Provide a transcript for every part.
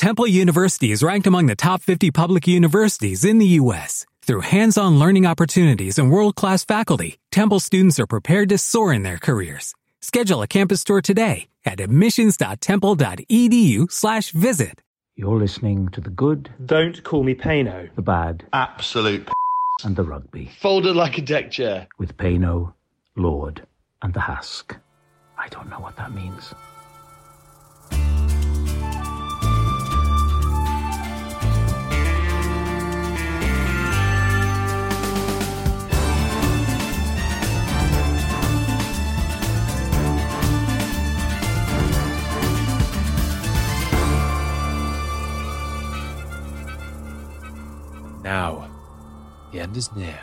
Temple University is ranked among the top 50 public universities in the U.S. Through hands-on learning opportunities and world-class faculty, Temple students are prepared to soar in their careers. Schedule a campus tour today at admissions.temple.edu slash visit. You're listening to the good, Don't call me Pano. the bad, Absolute p- and the rugby Folded like a deck chair. with Pano, Lord, and the Hask. I don't know what that means. Now, the end is near.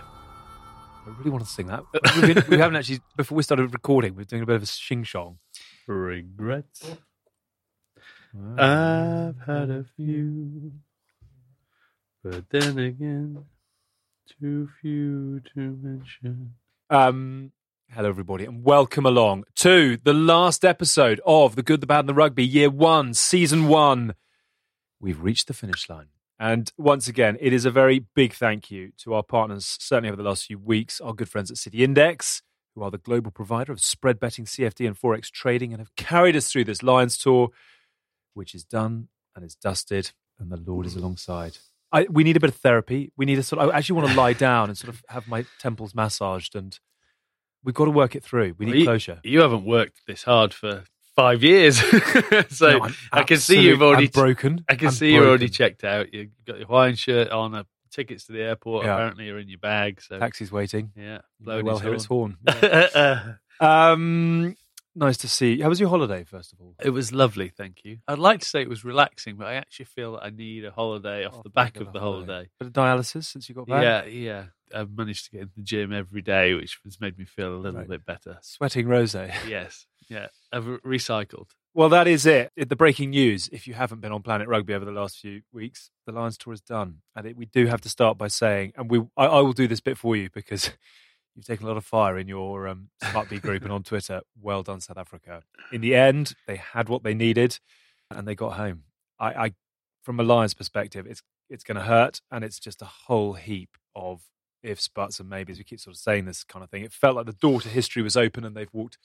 I really want to sing that. Been- we haven't actually, before we started recording, we are doing a bit of a shing shong. Regrets. I've had a few, but then again, too few to mention. Um, hello, everybody, and welcome along to the last episode of The Good, the Bad, and the Rugby, Year One, Season One. We've reached the finish line. And once again, it is a very big thank you to our partners, certainly over the last few weeks, our good friends at City Index, who are the global provider of spread betting, CFD, and Forex trading, and have carried us through this Lions tour, which is done and is dusted, and the Lord is mm. alongside. I, we need a bit of therapy. We need a sort of, I actually want to lie down and sort of have my temples massaged, and we've got to work it through. We need Well, you- closure. You haven't worked this hard for five years, so No, I'm can see you've already broken. I can I'm see you're already checked out. You've got your Hawaiian shirt on, uh, tickets to the airport Yeah. apparently are in your bag. So Taxi's waiting. yeah, blowing well his hear its horn. horn. Um, nice to see. you. How was your holiday, first of all? It was lovely, thank you. I'd like to say it was relaxing, but I actually feel that I need a holiday off the back of the holiday. Bit of dialysis since you got back. Yeah, yeah. I've managed to get in the gym every day, which has made me feel a little Right. bit better. Sweating rosé. Yes, yeah. Recycled. Well, that is it. It- The breaking news, if you haven't been on Planet Rugby over the last few weeks, the Lions tour is done. And it, we do have to start by saying, and we, I, I will do this bit for you because you've taken a lot of fire in your um, Smart B group and on Twitter. Well done, South Africa. In the end, they had what they needed and they got home. I, I from a Lions perspective, it's it's going to hurt, and it's just a whole heap of ifs, buts, and maybes. We keep sort of saying this kind of thing. It felt like the door to history was open, and they've walked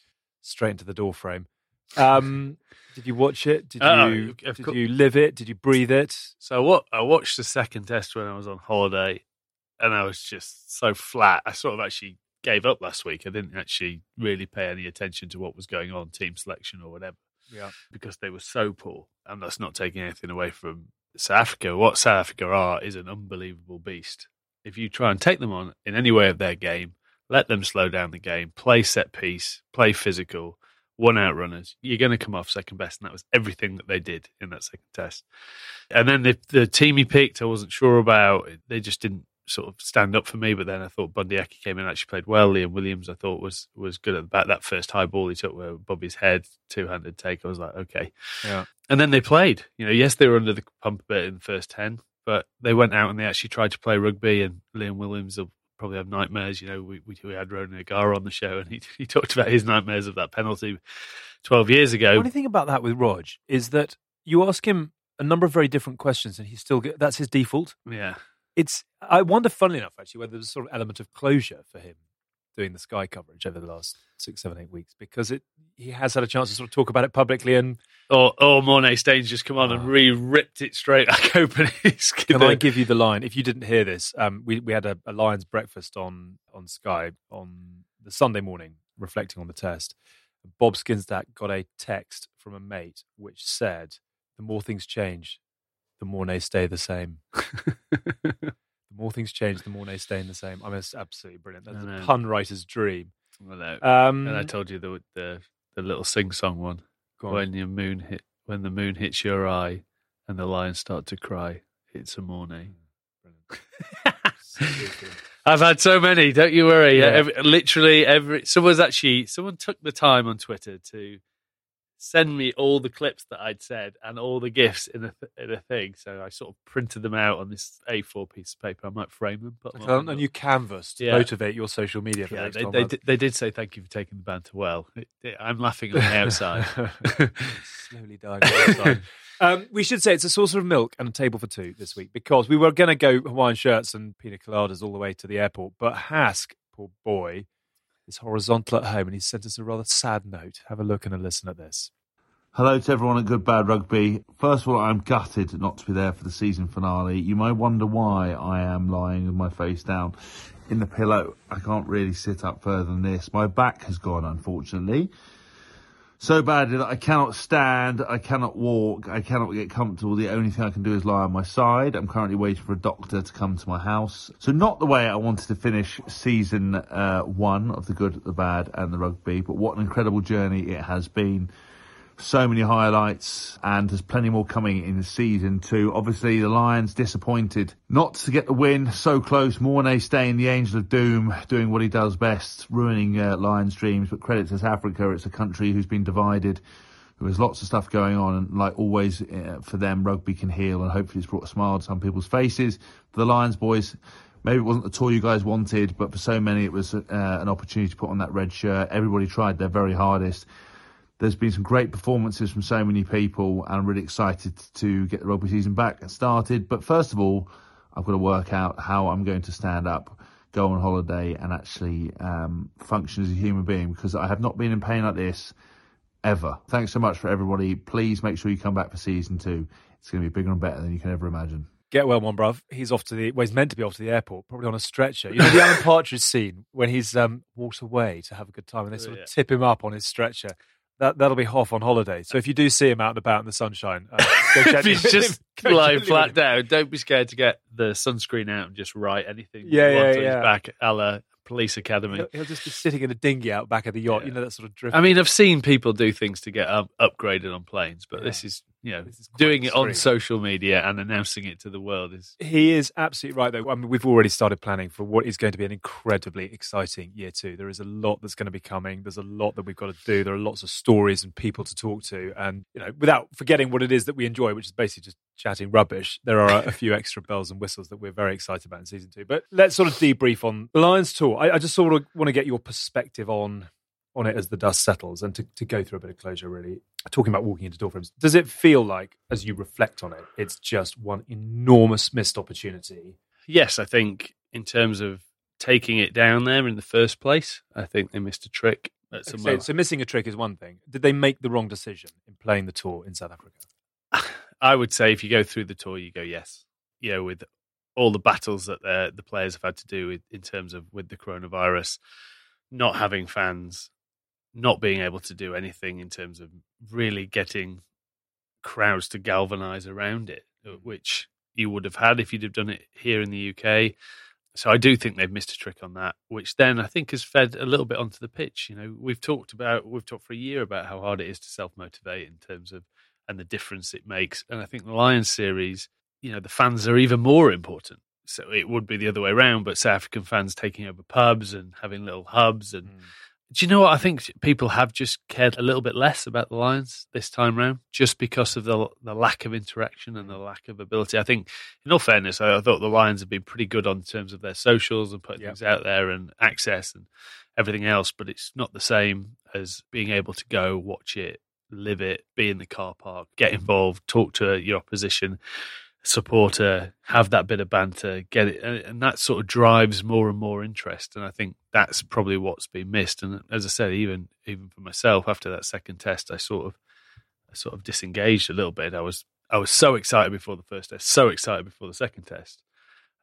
straight into the door frame. Um, did you watch it? Did Oh, you of did cour- you live it? Did you breathe it? So what? I watched the second test when I was on holiday, and I was just so flat. I sort of actually gave up last week. I didn't actually really pay any attention to what was going on, team selection or whatever. Yeah. because they were so poor. And that's not taking anything away from South Africa. What South Africa are is an unbelievable beast. If you try and take them on in any way of their game, let them slow down the game, play set piece, play physical, one out runners, you're going to come off second best. And that was everything that they did in that second test. And then the, the team he picked, I wasn't sure about. They just didn't sort of stand up for me. But then I thought Bundee Aki came in and actually played well. Liam Williams, I thought was was good at the back. That first high ball he took where Bobby's head, two handed take. I was like, okay. Yeah. And then they played. You know, yes, they were under the pump a bit in the first ten, but they went out and they actually tried to play rugby. And Liam Williams will probably have nightmares. You know, we we, we had Ronan O'Gara on the show, and he he talked about his nightmares of that penalty twelve years ago. The only thing about that with Rog is that you ask him a number of very different questions, and he still get, that's his default. Yeah. It's I wonder, funnily enough, actually, whether there's a sort of element of closure for him doing the Sky coverage over the last six, seven, eight weeks because it he has had a chance to sort of talk about it publicly and Or, or Morné Steyn just come on and Oh. re ripped it straight back open. He's Can I give you the line? If you didn't hear this, um, we we had a, a Lions breakfast on on Sky on the Sunday morning, reflecting on the test. Bob Skinstad got a text from a mate which said, "The more things change, the more they stay the same. the more things change, the more they stay in the same." I mean, it's absolutely brilliant. That's a pun writer's dream. Um, and I told you the the, the little sing song one on. when your moon hit when the moon hits your eye and the lions start to cry. It's a morning. I've had so many. Don't you worry. Yeah. Every, literally every someone's actually someone took the time on Twitter to send me all the clips that I'd said and all the gifts in a th- in a thing. So I sort of printed them out on this A4 piece of paper. I might frame them, put them on a new canvas to Yeah. motivate your social media for the next they, they, months. did, they did say thank you for taking the banter well. It- it- I'm laughing on the outside. Slowly dying. on the inside. um, we should say it's a saucer of milk and a table for two this week because we were going to go Hawaiian shirts and pina coladas all the way to the airport, but Hask, poor boy, is horizontal at home and he sent us a rather sad note. Have a look and a listen at this. Hello to everyone at Good Bad Rugby. First of all, I'm gutted not to be there for the season finale. You may wonder why I am lying with my face down in the pillow. I can't really sit up further than this. My back has gone, unfortunately. So badly that I cannot stand, I cannot walk, I cannot get comfortable. The only thing I can do is lie on my side. I'm currently waiting for a doctor to come to my house. So not the way I wanted to finish season uh, one of the good, the bad, and the rugby. But what an incredible journey it has been so many highlights and there's plenty more coming in season two. Obviously the Lions disappointed not to get the win, so close. Morné Steyn the angel of doom, doing what he does best, ruining uh, Lions dreams. But credit to Africa, it's a country who's been divided, has lots of stuff going on and like always uh, for them rugby can heal and hopefully it's brought a smile to some people's faces. For the Lions boys, Maybe it wasn't the tour you guys wanted, but for so many it was uh, an opportunity to put on that red shirt. Everybody tried their very hardest. There's been some great performances from so many people, and I'm really excited to get the rugby season back and started. But first of all, I've got to work out how I'm going to stand up, go on holiday, and actually um, function as a human being because I have not been in pain like this ever. Thanks so much for everybody. Please make sure you come back for season two. It's going to be bigger and better than you can ever imagine. Get well, one bruv. He's off to the. Well, he's meant to be off to the airport, probably on a stretcher. You know the Alan Partridge scene when he's um, walked away to have a good time, and they sort of Yeah. tip him up on his stretcher. That that'll be Hoff on holiday. So if you do see him out and about in the sunshine, uh, go if he's just. Lying flat down, don't be scared to get the sunscreen out and just write anything Yeah, you want yeah, on yeah. his back, a la Police Academy. He'll, he'll just be sitting in a dinghy out back of the yacht. Yeah. You know that sort of drift. I mean, I've seen people do things to get up, upgraded on planes, but Yeah. this is, you know, This is quite doing it on social media and announcing it to the world is. He is absolutely right, though. I mean, we've already started planning for what is going to be an incredibly exciting year two. There is a lot that's going to be coming. There's a lot that we've got to do. There are lots of stories and people to talk to, and you know, without forgetting what it is that we enjoy, which is basically just chatting rubbish. There are a few extra bells and whistles that we're very excited about in season two. But let's sort of debrief on the Lions tour. I, I just sort of want to get your perspective on on it as the dust settles and to, to go through a bit of closure really. Talking about walking into door frames does it feel like as you reflect on it it's just one enormous missed opportunity? Yes, I think in terms of taking it down there in the first place, I think they missed a trick at some so, so missing a trick is one thing. Did they make the wrong decision in playing the tour in south africa? I would say if you go through the tour, you go yes. You know, with all the battles that the the players have had to do with, in terms of with the coronavirus, not having fans, not being able to do anything in terms of really getting crowds to galvanize around it, uh, which you would have had if you'd have done it here in the UK. So I do think they've missed a trick on that, which then I think has fed a little bit onto the pitch. You know, we've talked about we've talked for a year about how hard it is to self motivate in terms of and the difference it makes. And I think the Lions series, you know, the fans are even more important. So it would be the other way around, but South African fans taking over pubs and having little hubs. And do you know what? I think people have just cared a little bit less about the Lions this time round, just because of the the lack of interaction and the lack of ability. I think, in all fairness, I, I thought the Lions have been pretty good on terms of their socials and putting Yeah. things out there and access and everything else. But it's not the same as being able to go watch it live it, be in the car park, get involved, talk to your opposition supporter, have that bit of banter, get it, and, that sort of drives more and more interest. And I think that's probably what's been missed. And as I said, even even for myself, after that second test, I sort of I sort of disengaged a little bit. I was I was so excited before the first test, so excited before the second test,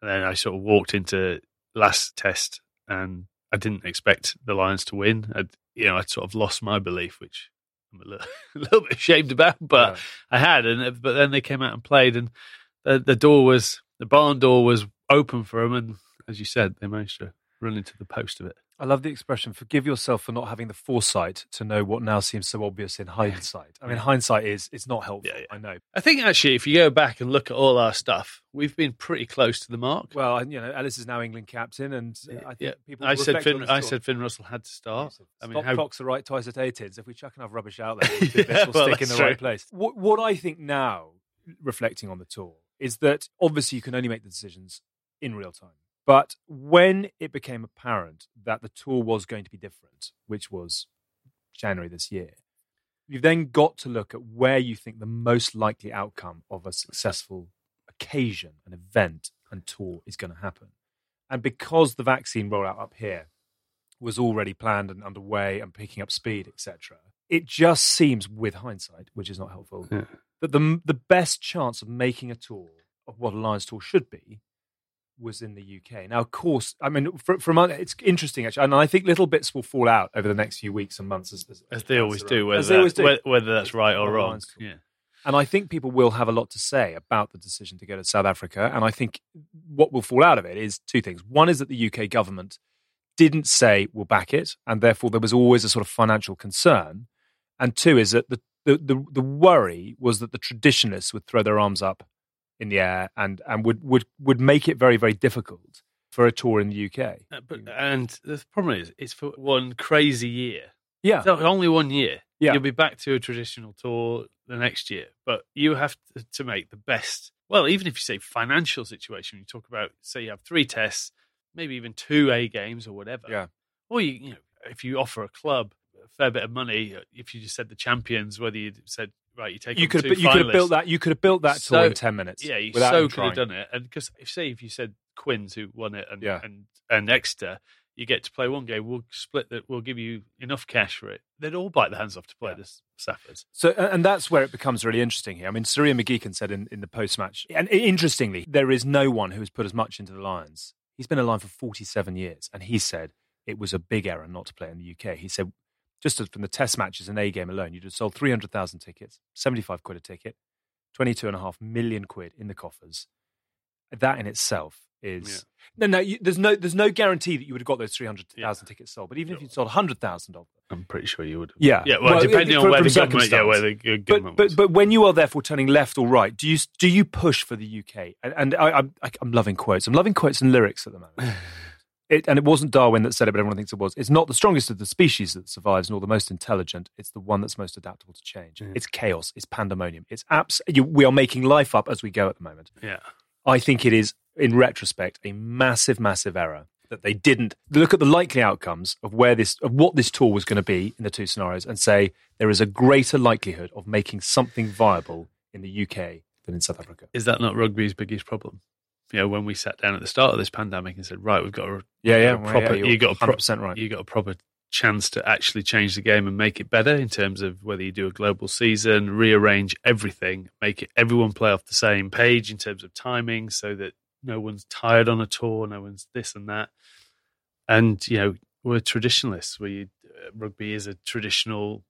and then I sort of walked into last test and I didn't expect the Lions to win. I'd, you know, I'd sort of lost my belief, which I'm a little, a little bit ashamed about, but Yeah. I had. And but then they came out and played, and the, the door was the barn door was open for them, and as you said, they managed to run into the post of it. I love the expression forgive yourself for not having the foresight to know what now seems so obvious in hindsight. I mean, hindsight is it's not helpful. Yeah, yeah. I know. I think actually, if you go back and look at all our stuff, we've been pretty close to the mark. Well, you know, Ellis is now England captain, and uh, I think people. I said Finn. I said Finn Russell had to start. I mean, Stop how, clocks are right twice at eight is. If we chuck enough rubbish out there, this Yeah, will well, stick in the that's right place. What, what I think now, reflecting on the tour, is that obviously you can only make the decisions in real time. But when it became apparent that the tour was going to be different, which was January this year, you've then got to look at where you think the most likely outcome of a successful occasion, an event, and tour is going to happen. And because the vaccine rollout up here was already planned and underway and picking up speed, etc., it just seems, with hindsight, which is not helpful, Yeah. That the the best chance of making a tour of what a Lions tour should be was in the UK. Now, of course, I mean, from, from it's interesting actually, and I think little bits will fall out over the next few weeks and months, as, as, as they always do, whether, As they always do. whe- whether that's right or Or wrong. Yeah. And I think people will have a lot to say about the decision to go to South Africa. And I think what will fall out of it is two things. One is that the UK government didn't say we'll back it, and therefore there was always a sort of financial concern. And two is that the the, the, the worry was that the traditionalists would throw their arms up in the air and, and would, would, would make it very, very difficult for a tour in the UK. Uh, But and the problem is, it's for one crazy year. Yeah. It's only one year. Yeah. You'll be back to a traditional tour the next year, but you have to, to make the best. Well, even if you say financial situation, you talk about say you have three tests, maybe even two A games or whatever. Yeah. Or you, you know, if you offer a club a fair bit of money, uh, if you just said the champions, whether you said right, you take You could you could have built that. You could have built that So- in ten minutes. Yeah, you so could have done it. And because if say if you said Quinns who won it and Yeah. and and Exeter, you get to play one game. We'll split that. We'll give you enough cash for it. They'd all bite the hands off to play Yeah. the Saffers. So, and that's where it becomes really interesting here. I mean, Sir Ian McGeechan said in, in the post match, and interestingly, there is no one who has put as much into the Lions. He's been alive for 47 years, and he said it was a big error not to play in the UK. He said, just from the test matches and A game alone, you'd have sold 300,000 tickets, 75 quid a ticket, 22.5 million quid in the coffers. That in itself is. No, no, you, there's no, there's no guarantee that you would have got those 300,000 tickets sold. But even if you'd sold 100,000 of them, I'm pretty sure you would. yeah, Yeah. Well, depending from- on where from the government, yeah, where the g- But, government but was. but when you are therefore turning left or right, do you do you push for the UK? And, and I, I- I'm loving quotes. I'm loving quotes and lyrics at the moment. It, and it wasn't Darwin that said it, but everyone thinks it was. It's not the strongest of the species that survives, nor the most intelligent. It's the one that's most adaptable to change. It's chaos. It's pandemonium. It's abs- you, We are making life up as we go at the moment. yeah. I think it is, in retrospect, a massive, massive error that they didn't look at the likely outcomes of where this, of what this tour was going to be in the two scenarios, and say there is a greater likelihood of making something viable in the UK than in South Africa. Is that not rugby's biggest problem? You know, when we sat down at the start of this pandemic and said, right, we've got a Yeah, yeah, a proper, yeah, you got a pro- right. You got a proper chance to actually change the game and make it better in terms of whether you do a global season, rearrange everything, make it everyone play off the same page in terms of timing, so that no one's tired on a tour, no one's this and that. And you know, we're traditionalists. We uh, rugby is a traditional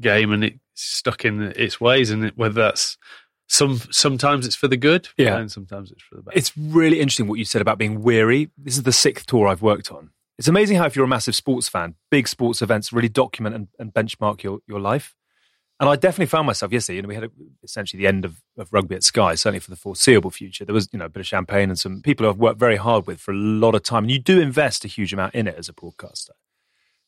game, and it's stuck in its ways. And it, whether that's some sometimes it's for the good, Yeah. and sometimes it's for the bad. It's really interesting what you said about being weary. This is the sixth tour I've worked on. It's amazing how, if you're a massive sports fan, big sports events really document and, and benchmark your, your life. And I definitely found myself yesterday. You know, we had a, essentially the end of, of rugby at Sky, certainly for the foreseeable future. There was, you know, a bit of champagne and some people who I've worked very hard with for a lot of time. And you do invest a huge amount in it as a broadcaster.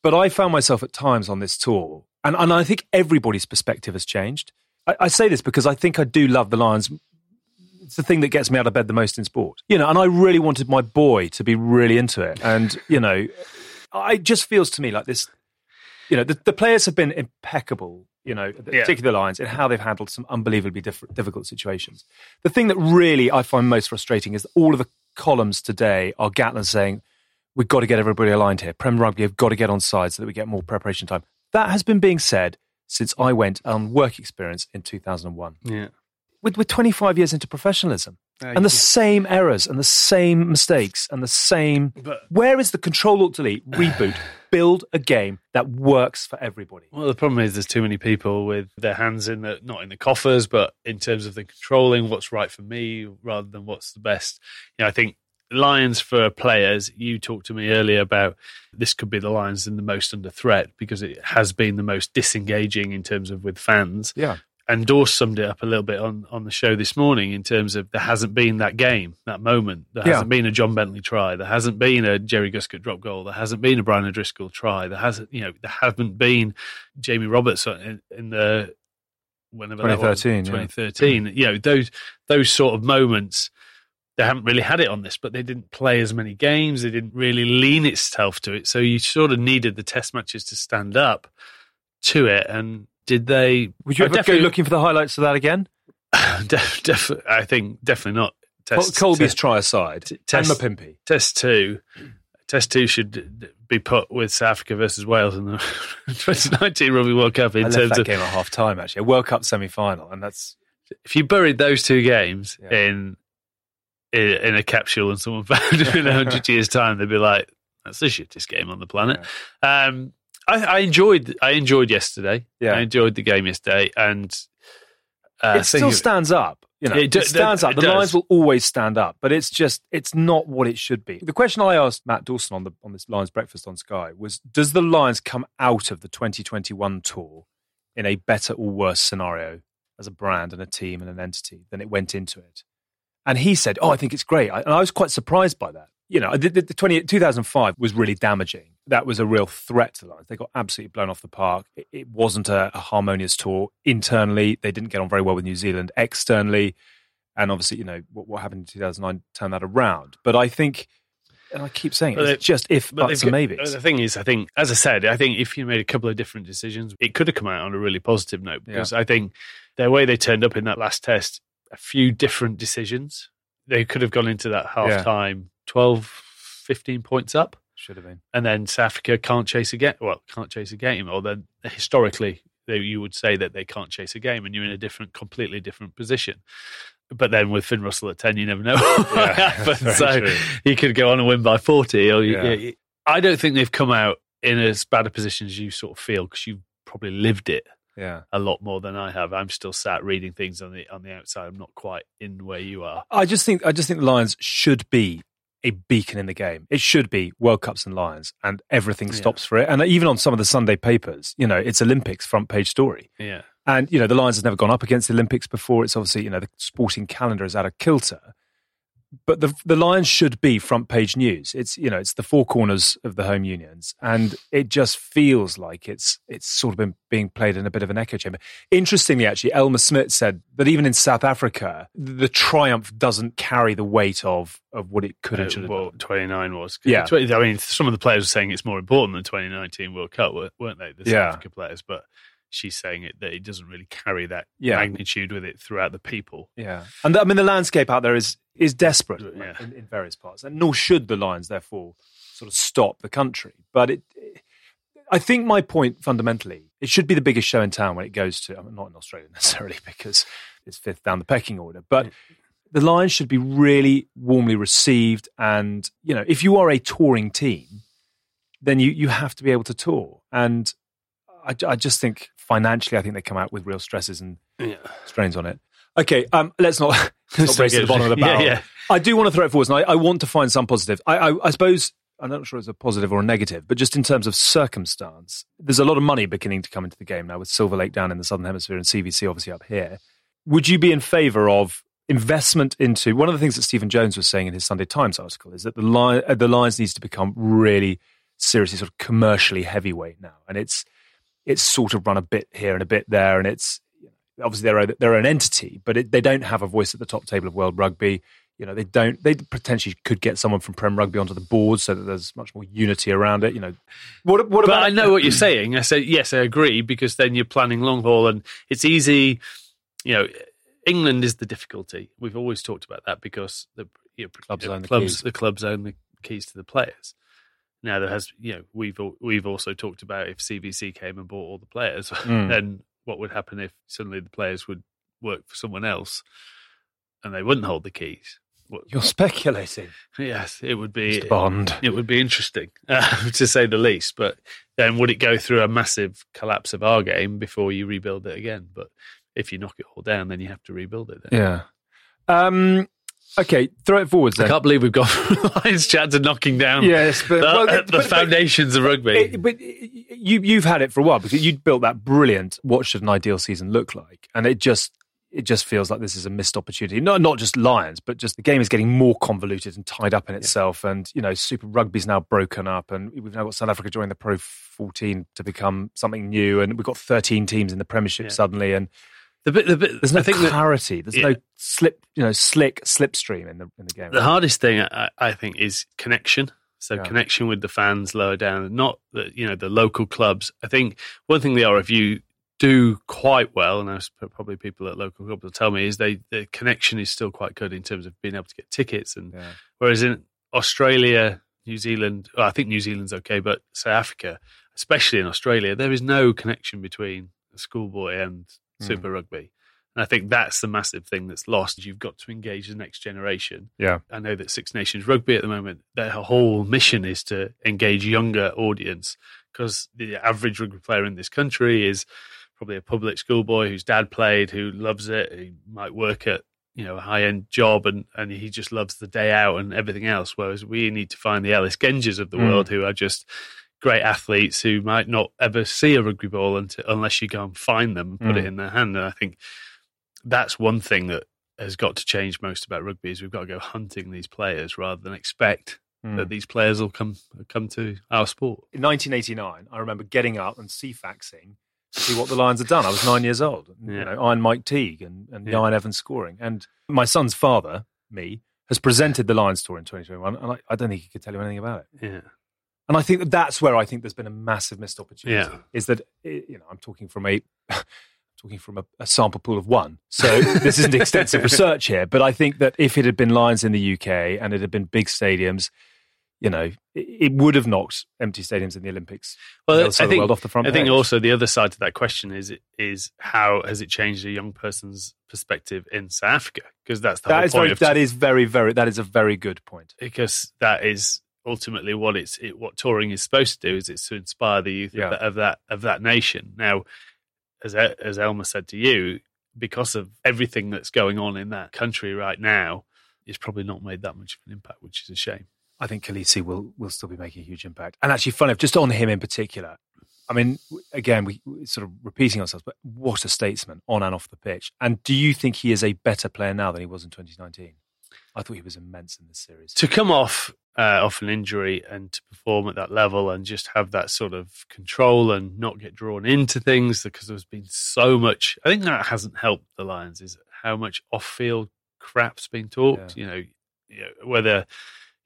But I found myself at times on this tour, and, and I think everybody's perspective has changed. I, I say this because I think I do love the Lions it's the thing that gets me out of bed the most in sport. You know, and I really wanted my boy to be really into it. And, you know, it just feels to me like this, you know, the, the players have been impeccable, you know, particularly the Lions, in how they've handled some unbelievably diff- difficult situations. The thing that really I find most frustrating is all of the columns today are Gatland saying, we've got to get everybody aligned here. Prem Rugby have got to get on side so that we get more preparation time. That has been being said since I went on work experience in 2001 yeah. with, with 25 years into professionalism Uh, and the yeah. same errors and the same mistakes and the same But- where is the control alt delete reboot build a game that works for everybody Well, the problem is there's too many people with their hands in the not in the coffers, but in terms of the controlling what's right for me rather than what's the best. You know, I think Lions for players. You talked to me earlier about this could be the Lions in the most under threat because it has been the most disengaging in terms of with fans. Yeah. And Dorse summed it up a little bit on, on the show this morning in terms of there hasn't been that game, that moment. There Yeah. hasn't been a John Bentley try. There hasn't been a Jerry Guscott drop goal. There hasn't been a Brian O'Driscoll try. There hasn't, you know, there haven't been Jamie Roberts in, in the whenever that was, 2013, yeah. 2013. You know, those those sort of moments they haven't really had it on this, but they didn't play as many games. They didn't really lean itself to it. So you sort of needed the test matches to stand up to it. And did they? Would you I ever go definitely, looking for the highlights of that again? def, def, I think definitely not. Test, Kolbe's test, try aside, and test- Mapimpi. test two. Test two should be put with South Africa versus Wales in the 2019 Rugby World Cup in I left terms that of game at half time, actually. A World Cup semi final, and that's if you buried those two games Yeah. in, in in a capsule and someone found it in a hundred years' time, they'd be like, "That's the shittest game on the planet." Um, I, I enjoyed I enjoyed yesterday. Yeah. I enjoyed the game yesterday, and uh, it still stands up. You know, It it, stands it up. The lines will always stand up, but it's just it's not what it should be. The question I asked Matt Dawson on the on this Lions breakfast on Sky was: Does the Lions come out of the 2021 tour in a better or worse scenario as a brand and a team and an entity than it went into it? And he said, "Oh, I think it's great," I, and I was quite surprised by that. You know, the, the, the 20, 2005 was really damaging. That was a real threat to the Lions. They got absolutely blown off the park. It, it wasn't a, a harmonious tour internally. They didn't get on very well with New Zealand externally, and obviously, you know what, what happened in 2009 turned that around. But I think, and I keep saying, it, it's just if But buts and maybes. The thing is, I think, as I said, I think if you made a couple of different decisions, it could have come out on a really positive note because I think the way they turned up in that last test, a few different decisions, they could have gone into that half Yeah. time 12, 15 points up. Should have been. and then South Africa can't chase a game. Well, can't chase a game, or then historically they, you would say that they can't chase a game, and you're in a different, completely different position. But then with Finn Russell at ten, you never know what Yeah, happens. So true. he could go on and win by forty. Or you- Yeah. you- I don't think they've come out in as bad a position as you sort of feel because you've probably lived it Yeah. a lot more than I have. I'm still sat reading things on the on the outside. I'm not quite in where you are. I just think I just think the Lions should be a beacon in the game. It should be World Cups and Lions, and everything Yeah. stops for it. And even on some of the Sunday papers, you know, it's Olympics front page story. Yeah. And you know, the Lions has never gone up against the Olympics before. It's obviously you know the sporting calendar is out of kilter. But the the Lions should be front page news. It's you know it's the four corners of the home unions, and it just feels like it's it's sort of been being played in a bit of an echo chamber. Interestingly, actually, Elma Smit said that even in South Africa, the triumph doesn't carry the weight of of what it could Uh, have well, done. 29 was. Yeah. 20 I mean, some of the players were saying it's more important than 2019 World Cup, weren't they? The South Yeah. Africa players, but she's saying it that it doesn't really carry that Yeah. magnitude with it throughout the people. Yeah, and I mean the landscape out there is is desperate Yeah. in, in various parts, and nor should the Lions therefore sort of stop the country. But it, I think my point fundamentally, it should be the biggest show in town when it goes to. I mean, not in Australia necessarily because it's fifth down the pecking order, but. Mm. The Lions should be really warmly received, and you know, if you are a touring team, then you you have to be able to tour. And I, I just think financially, I think they come out with real stresses and Yeah. strains on it. Okay, um, let's not, let's not race to the bottom of the barrel. yeah. I do want to throw it forwards, and I, I want to find some positive. I, I, I suppose I'm not sure it's a positive or a negative, but just in terms of circumstance, there's a lot of money beginning to come into the game now with Silver Lake down in the southern hemisphere and CVC obviously up here. Would you be in favour of investment into one of the things that Stephen Jones was saying in his Sunday Times article is that the line uh, the Lions needs to become really seriously sort of commercially heavyweight now, and it's it's sort of run a bit here and a bit there, and it's obviously they're a, they're an entity, but it, they don't have a voice at the top table of world rugby. You know, they don't. They potentially could get someone from Prem Rugby onto the board, so that there's much more unity around it. You know, what what But about? I know what you're saying. I say yes, I agree because then you're planning long haul, and it's easy. You know, England is the difficulty. We've always talked about that because the you know, Clubs you know, own the clubs keys. the clubs own the keys to the players. Now there has you know we've we've also talked about if CVC came and bought all the players, Mm. then what would happen if suddenly the players would work for someone else and they wouldn't hold the keys? What, You're speculating, yes, it would be Mr. Bond. it would be interesting, uh, to say the least. But then would it go through a massive collapse of our game before you rebuild it again? But if you knock it all down, then you have to rebuild it. Then. Yeah. Um, Okay, throw it forwards I can't believe we've got Lions chat to knocking down Yes, but- the, well, the but- but- foundations of rugby. It- but you you've had it for a while because you'd built that brilliant. What should an ideal season look like? And it just it just feels like this is a missed opportunity. Not not just Lions, but just the game is getting more convoluted and tied up in itself. And you know, Super Rugby's now broken up, and we've now got South Africa joining the Pro 14 to become something new, and we've got 13 teams in the Premiership Yeah. suddenly, and the bit, the bit, there's no I think that clarity. There's yeah. no slip, you know, slick slipstream in the in the game. the hardest thing I, I think is connection. So Yeah. connection with the fans lower down, not the you know the local clubs. I think one thing the RFU do quite well, and I probably people at local clubs will tell me, is they the connection is still quite good in terms of being able to get tickets. And Yeah. whereas in Australia, New Zealand, well, I think New Zealand's okay, but South Africa, especially in Australia, there is no connection between a schoolboy and Mm. Super Rugby. And I think that's the massive thing that's lost. You've got to engage the next generation. Yeah. I know that Six Nations Rugby at the moment, their whole mission is to engage younger audience because the average rugby player in this country is probably a public school boy whose dad played, who loves it, who might work at you know a high end job, and and he just loves the day out and everything else. Whereas we need to find the Ellis Genges of the Mm. world who are just great athletes who might not ever see a rugby ball until, unless you go and find them and put it Mm. in their hand. And I think that's one thing that has got to change most about rugby is we've got to go hunting these players rather than expect Mm. that these players will come come to our sport. in 1989, I remember getting up and Ceefaxing to see what the Lions had done. I was nine years old. You know, Iron Mike Teague and, and Yeah. Ieuan Evans scoring. And my son's father, me, has presented the Lions tour in 2021, and I, I don't think he could tell you anything about it. Yeah, And I think that that's where I think there's been a massive missed opportunity. Yeah. Is that you know I'm talking from a talking from a, a sample pool of one, so this isn't extensive research here. But I think that if it had been Lions in the UK and it had been big stadiums, you know, it, it would have knocked empty stadiums in the Olympics. Well, the I of the think world off the front I think also the other side to that question is is how has it changed a young person's perspective in South Africa? Because that's the That whole is point very that is very very that is a very good point. because that is ultimately what it's it, what touring is supposed to do is it's to inspire the youth Yeah. of, that, of that of that nation. Now, as as Elma said to you, because of everything that's going on in that country right now, it's probably not made that much of an impact, which is a shame. I think Kolisi will will still be making a huge impact. And actually, funny enough, just on him in particular, I mean, again, we we sort of repeating ourselves, but what a statesman on and off the pitch. And do you think he is a better player now than he was in 2019? I thought he was immense in this series. to come off uh, off an injury and to perform at that level and just have that sort of control and not get drawn into things because there's been so much. I think that hasn't helped the Lions is how much off-field crap's been talked. You know, you know, whether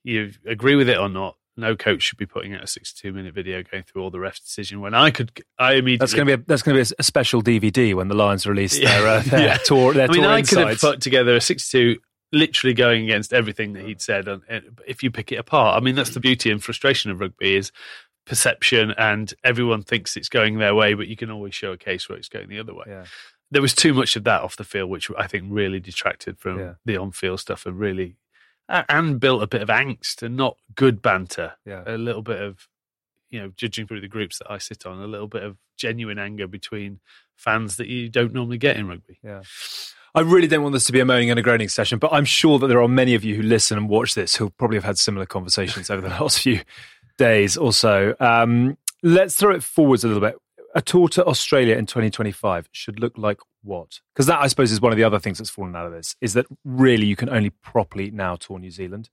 you agree with it or not. No coach should be putting out a 62-minute video going through all the ref decision. When I could, I immediately That's going to be a, that's going to be a, special DVD when the Lions release Yeah. their, uh, their Yeah. tour. Their I mean, tour I could have put together a 62 literally going against everything that he'd said. And, if you pick it apart, I mean, that's the beauty and frustration of rugby is perception and everyone thinks it's going their way, but you can always show a case where it's going the other way. Yeah. There was too much of that off the field, which I think really detracted from Yeah. the on-field stuff and really and built a bit of angst and not good banter. Yeah. A little bit of, you know, judging through the groups that I sit on, a little bit of genuine anger between fans that you don't normally get in rugby. Yeah. I really don't want this to be a moaning and a groaning session, but I'm sure that there are many of you who listen and watch this who probably have had similar conversations over the last few days or so. Um, let's throw it forwards a little bit. A tour to Australia in 2025 should look like what? Because that, I suppose, is one of the other things that's fallen out of this. Is that really you can only properly now tour New Zealand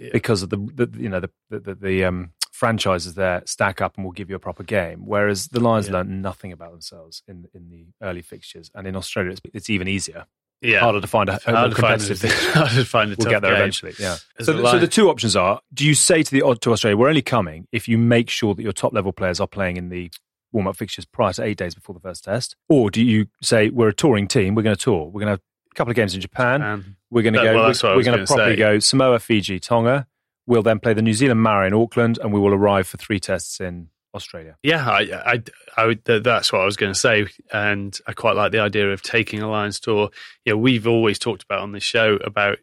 Yeah. because of the, the you know the the, the, the um, franchises there stack up and will give you a proper game. Whereas the Lions Yeah. learned nothing about themselves in in the early fixtures, and in Australia it's, it's even easier. Yeah. Harder to find a, a more Hard to find competitive a- fixture. hard to find a We'll get there game. eventually. Yeah. So, the, so the two options are: Do you say to the odd to Australia, "We're only coming if you make sure that your top level players are playing in the warm up fixtures prior to eight days before the first test," or do you say, "We're a touring team. We're going to tour. We're going to have a couple of games in Japan. And We're going to go. well, I we're going to properly say. go Samoa, Fiji, Tonga. We'll then play the New Zealand Maori in Auckland, and we will arrive for three tests in Australia." yeah, I, I, I would, that's what I was going to say. And I quite like the idea of taking a Lions tour. You know, we've always talked about on this show about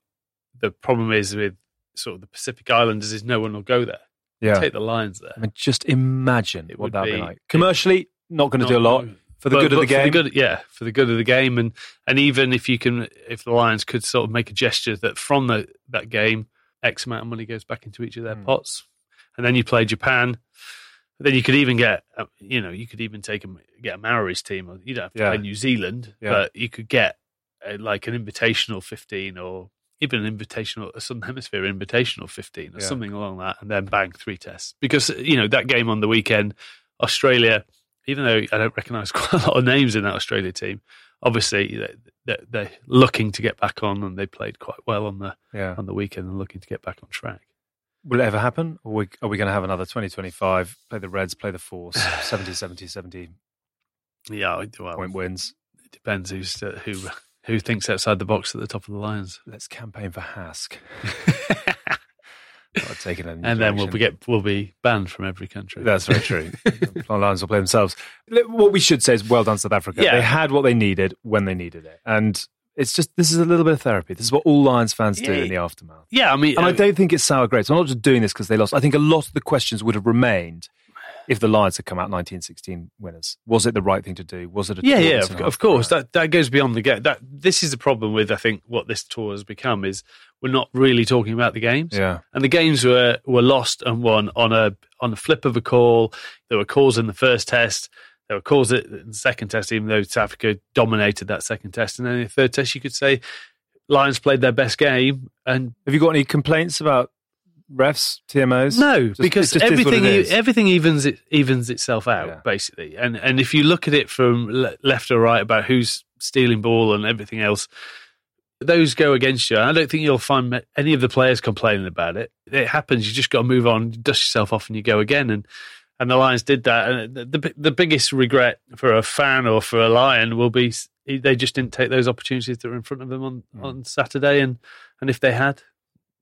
the problem is with sort of the Pacific Islanders is no one will go there. Yeah. Take the Lions there. I mean, just imagine It what would that would be be- like. Commercially, not going to do a lot. For the But- good of the game. The good, yeah, for the good of the game, and and even if you can, if the Lions could sort of make a gesture that from the, that game, X amount of money goes back into each of their Hmm. pots, and then you play Japan, then you could even get, uh, you know, you could even take a get a Maoris team. or You don't have to Yeah. play New Zealand, Yeah. but you could get uh like an invitational fifteen or. Even an invitational, a Southern Hemisphere invitational 15 or Yeah. something along that, and then bang, three tests. Because, you know, that game on the weekend, Australia, even though I don't recognise quite a lot of names in that Australia team, obviously they- they- they're looking to get back on, and they played quite well on the yeah. on the weekend and looking to get back on track. Will it ever happen? Or are we going to have another 2025, play the Reds, play the Force, 70, 70, 70 Yeah, I- well, point wins? it depends who's uh, who who thinks outside the box at the top of the Lions, Let's campaign for Hask. Not taking any and then we'll be get we'll be banned from every country. That's very true. the Lions will play themselves. What we should say is well done, South Africa. Yeah. They had what they needed when they needed it. And it's just, this is a little bit of therapy. This is what all Lions fans do Yeah. in the aftermath. yeah, I mean, And I uh, don't think it's sour grapes. I'm not just doing this because they lost. I think a lot of the questions would have remained if the Lions had come out 1916 winners. Was it the right thing to do? Was it a yeah, yeah, of, of course. That that goes beyond the game. That this is the problem with I think what this tour has become is we're not really talking about the games. Yeah. and the games were were lost and won on a on a flip of a call. There were calls in the first test. There were calls in the second test, even though South Africa dominated that second test. And then in the third test, you could say Lions played their best game. And Have you got any complaints about refs, TMOs? no, Just- because just everything everything evens it evens itself out Yeah. basically. And and if you look at it from le- left or right about who's stealing ball and everything else. Those go against you. I don't think you'll find any of the players complaining about it. It happens. You just got to move on, dust yourself off, and you go again. And and the Lions did that. And the, the the biggest regret for a fan or for a Lion will be they just didn't take those opportunities that were in front of them on, Mm. on Saturday. And and if they had,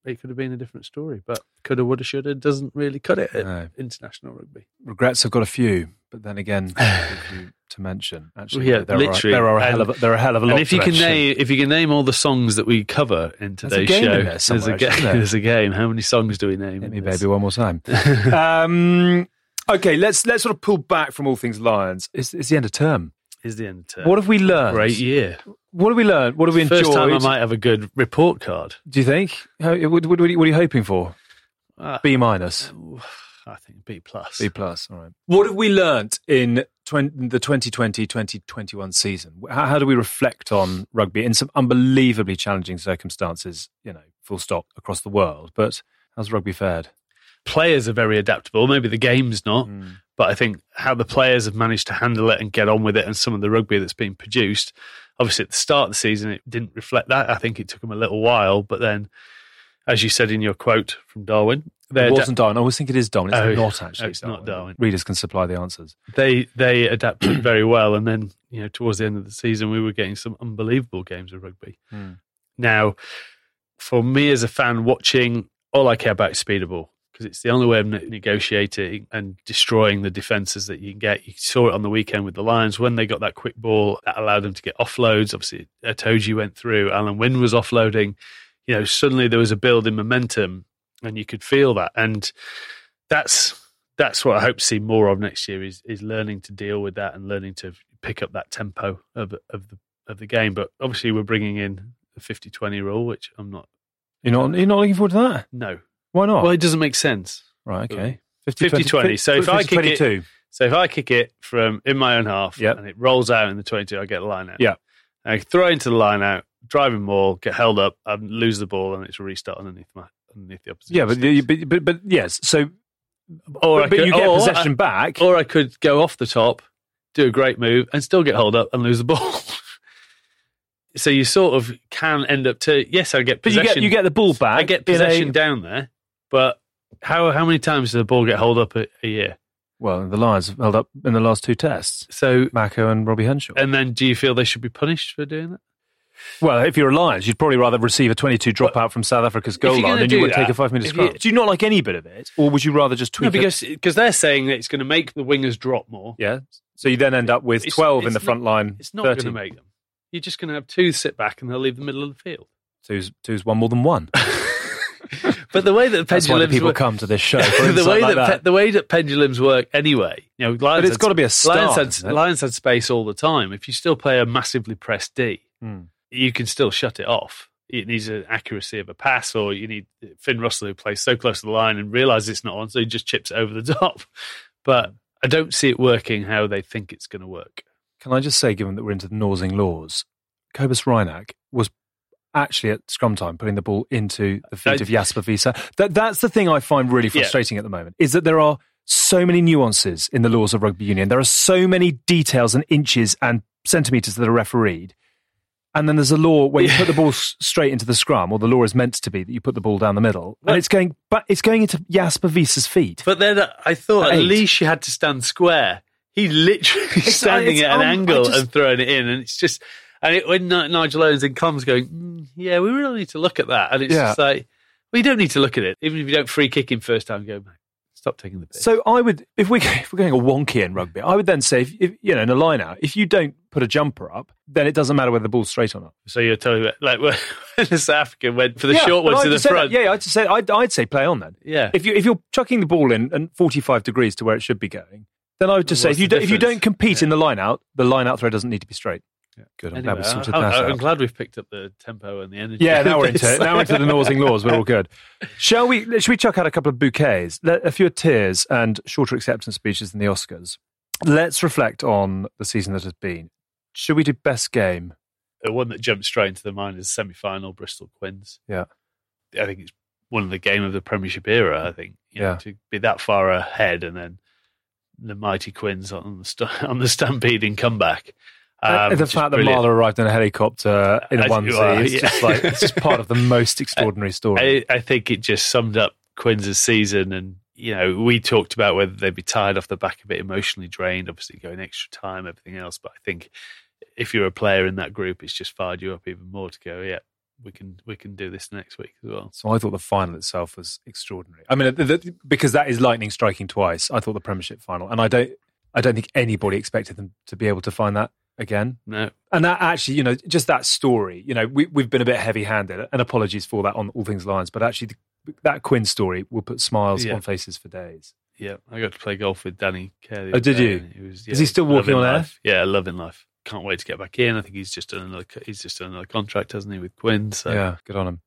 it could have been a different story. But coulda, woulda, shoulda doesn't really cut it at No. international rugby. Regrets I've got a few, but then again, to mention. Actually, Yeah, there, literally. Are, there are a hell of there are a hell of a lot. And if you can mention. name if you can name all the songs that we cover in There's a today's game show, in there there's a game. isn't there? There's a game. How many songs do we name? Hit me, this? baby, one more time. um, okay, let's let's sort of pull back from all things Lions. It's, it's the end of term. Is the end of term. What have we learned? Great year. What have we learned? What have we First time I might have a good report card. Do you think? How, what, what, what are you- what are you hoping for? Uh, B minus, I think B plus. B plus. All right. What have we learnt in 20, the 2020-2021 season? How, how do we reflect on rugby in some unbelievably challenging circumstances? You know, full stop across the world. But how's rugby fared? Players are very adaptable. Maybe the game's not, but I think how the players have managed to handle it and get on with it, and some of the rugby that's been produced. Obviously, at the start of the season, it didn't reflect that. I think it took them a little while, but then, as you said in your quote from Darwin, It wasn't Darwin. I always think it is Darwin. It's Oh, not actually. it's not Darwin. Readers can supply the answers. they they adapted very well, and then you know towards the end of the season, we were getting some unbelievable games of rugby. Hmm. Now, for me as a fan watching, all I care about is speed of ball because it's the only way of ne- negotiating and destroying the defenses that you can get. You saw it on the weekend with the Lions when they got that quick ball that allowed them to get offloads. Obviously, Itoje went through, Alun Wyn was offloading. You know, suddenly there was a build in momentum, and you could feel that. And that's that's what I hope to see more of next year is is learning to deal with that and learning to pick up that tempo of of the of the game. But obviously, we're bringing in the 50-20 rule, which I'm not. You're not. You're not looking forward to that. No, Why not? well, it doesn't make sense. right. Okay. 50-20. So if I kick it- So if I kick it from in my own half Yep. and it rolls out in the 22, I get a line out. Yeah. I throw into the line out, driving ball, get held up, and lose the ball, and it's a restart underneath my underneath the opposition. Yeah, but, sticks. but, but, but yes. So, or, but, I but could, you get or possession I, back. or I could go off the top, do a great move, and still get held up and lose the ball. so you sort of can end up to yes, I get but you possession. get you get the ball back. I get in a- possession down there, but how how many times does the ball get held up a, a year? well, the Lions have held up in the last two tests. So Mako and Robbie Henshaw. and then do you feel they should be punished for doing that? well, if you're a Lions, you'd probably rather receive a 22 dropout from South Africa's goal line than you would take a five minute scrum. do you not like any bit of it, or would you rather just tweak No, it? because because they're saying that it's going to make the wingers drop more. Yeah. So you then end up with It's- 12 in it's the front not- line. It's not going to make them. You're just going to have two sit back and they'll leave the middle of the field. Two's, two's one more than one. but the way that That's why the pendulums people work, come to this show. For the way like that, that. pe- the way that pendulums work anyway. You know, Lions But it's had- got to be a Lions start. had, it? Lions had space all the time. If you still play a massively pressed D, Hmm. you can still shut it off. It needs an accuracy of a pass, or you need Finn Russell who plays so close to the line and realizes it's not on, so he just chips it over the top. But I don't see it working how they think it's going to work. Can I just say, given that we're into the Norsing laws, Cobus Reinach was actually at scrum time putting the ball into the feet Uh, of Jasper Wiese. That, that's the thing I find really Yeah. frustrating at the moment, is that there are so many nuances in the laws of rugby union. There are so many details and inches and centimetres that are refereed. And then there's a law where you Yeah. put the ball straight into the scrum, or the law is meant to be that you put the ball down the middle, Well- and it's going, but it's going into Jasper Wiese's feet. But then I thought At at least you had to stand square. He literally standing it's at an I angle just- and throwing it in, and it's just. And it, when Nigel Owens in comms going, mm, yeah, we really need to look at that, and it's Yeah. just like, well, you don't need to look at it, even if you don't free kick him first time. Go, mate, stop taking the piss. So I would, if we if we're going a wonky in rugby, I would then say, if, if you know, in a line out, if you don't put a jumper up, then it doesn't matter whether the ball's straight or not. So you're telling me, like when the South African went for the Yeah, short but one I'd to the say that- front, yeah, I'd say I'd, I'd say play on then. yeah. If you if you're chucking the ball in and 45 degrees to where it should be going, then I would just say if you don't, if you don't compete in the line out, the line out throw doesn't need to be straight. Good. I'm Anyway, glad we sorted I, that I, out. am glad we've picked up the tempo and the energy. Yeah, now we're into it. Now we're into the Norsing laws. We're all good. Shall we? Should we chuck out a couple of bouquets, a few tears, and shorter acceptance speeches than the Oscars? Let's reflect on the season that has been. Should we do best game? the one that jumped straight into the mind is semi-final Bristol Quins. Yeah. I think it's one of the game of the Premiership era. I think you know, Yeah. to be that far ahead and then the mighty Quins on the st- on the stampeding comeback. Um, the fact that brilliant. Marler arrived in a helicopter in a onesie are, is yeah. just like it's just part of the most extraordinary story. I, I think it just summed up Quins' season, and you know we talked about whether they'd be tired off the back of it, emotionally drained, obviously going extra time, everything else. But I think if you're a player in that group, it's just fired you up even more to go, yeah, we can we can do this next week as well. so I thought the final itself was extraordinary. I mean, the, the, because that is lightning striking twice. I thought the Premiership final, and I don't, I don't think anybody expected them to be able to find that again. No, And that actually, you know, just that story, you know, we, we've been a bit heavy handed, and apologies for that on All Things Lions, but actually, the, that Quinn story will put smiles Yeah. on faces for days. yeah, I got to play golf with Danny Kelly. Oh, did day, you? was, Is he still walking on air? Yeah, loving life. Can't wait to get back in. I think he's just done another. He's just done another contract, hasn't he, with Quinn? So Yeah, good on him.